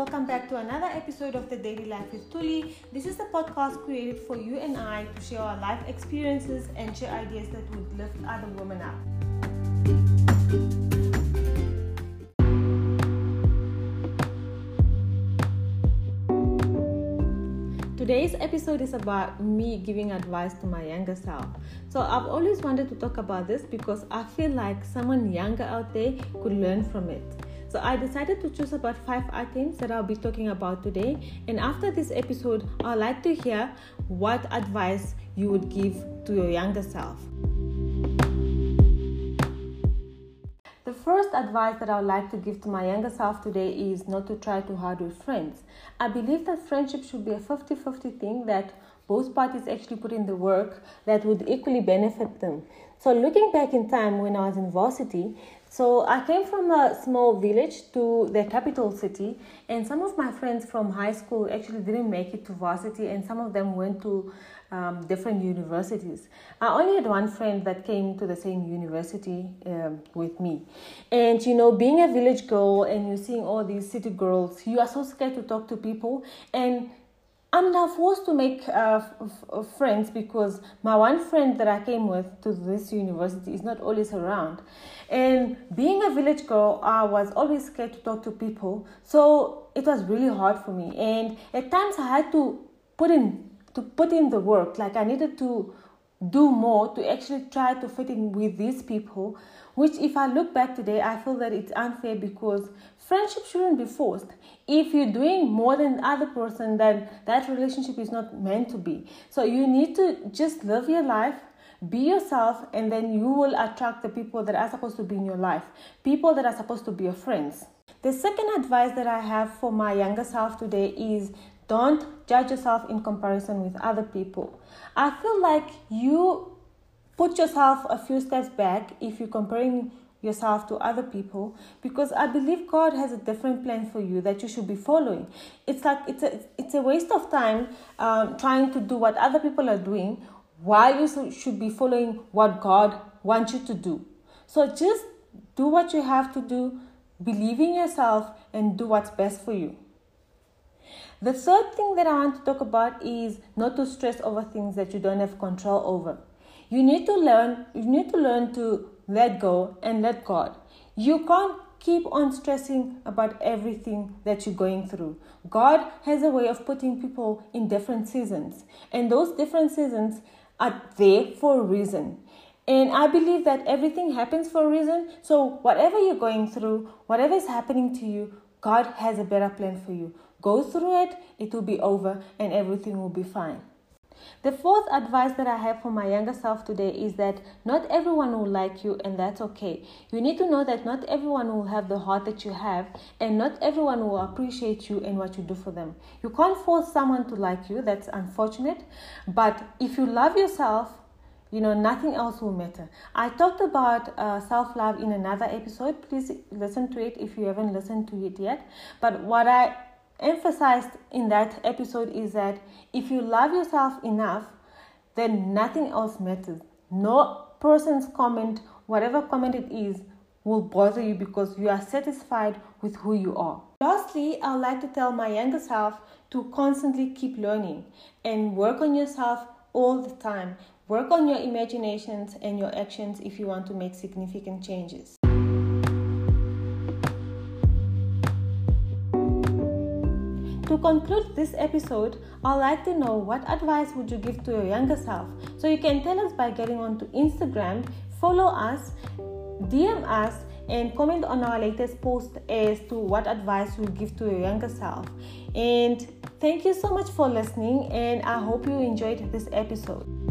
welcome back to another episode of the Daily Life with Tuli. This is the podcast created for you and I to share our life experiences and share ideas that would lift other women up. Today's episode is about me giving advice to my younger self. So, I've always wanted to talk about this because I feel like someone younger out there could learn from it. So I decided to choose about five items that I'll be talking about today. And after this episode, I'd like to hear what advice you would give to your younger self. The first advice that I would like to give to my younger self today is not to try too hard with friends. I believe that friendship should be a 50 50 thing that both parties actually put in the work that would equally benefit them. So, looking back in time when I was in varsity, so I came from a small village to the capital city, and some of my friends from high school actually didn't make it to varsity, and some of them went to um, different universities. I only had one friend that came to the same university um, with me, and you know, being a village girl and you're seeing all these city girls, you are so scared to talk to people, and I'm now forced to make uh, f- f- friends because my one friend that I came with to this university is not always around. And being a village girl, I was always scared to talk to people. So it was really hard for me. And at times I had to put in to put in the work. Like I needed to do more to actually try to fit in with these people which if i look back today i feel that it's unfair because friendship shouldn't be forced if you're doing more than the other person then that relationship is not meant to be so you need to just live your life be yourself and then you will attract the people that are supposed to be in your life people that are supposed to be your friends the second advice that i have for my younger self today is don't judge yourself in comparison with other people. I feel like you put yourself a few steps back if you're comparing yourself to other people because I believe God has a different plan for you that you should be following. It's like it's a it's a waste of time um, trying to do what other people are doing while you should be following what God wants you to do. So just do what you have to do, believe in yourself, and do what's best for you. The third thing that I want to talk about is not to stress over things that you don't have control over. You need to learn, you need to learn to let go and let God. You can't keep on stressing about everything that you're going through. God has a way of putting people in different seasons, and those different seasons are there for a reason. And I believe that everything happens for a reason. So, whatever you're going through, whatever is happening to you, God has a better plan for you. Go through it, it will be over, and everything will be fine. The fourth advice that I have for my younger self today is that not everyone will like you, and that's okay. You need to know that not everyone will have the heart that you have, and not everyone will appreciate you and what you do for them. You can't force someone to like you, that's unfortunate. But if you love yourself, you know, nothing else will matter. I talked about uh, self love in another episode. Please listen to it if you haven't listened to it yet. But what I emphasized in that episode is that if you love yourself enough, then nothing else matters. No person's comment, whatever comment it is, will bother you because you are satisfied with who you are. Lastly, I'd like to tell my younger self to constantly keep learning and work on yourself all the time. Work on your imaginations and your actions if you want to make significant changes. To conclude this episode, I'd like to know what advice would you give to your younger self? So you can tell us by getting onto Instagram, follow us, DM us, and comment on our latest post as to what advice you give to your younger self. And thank you so much for listening, and I hope you enjoyed this episode.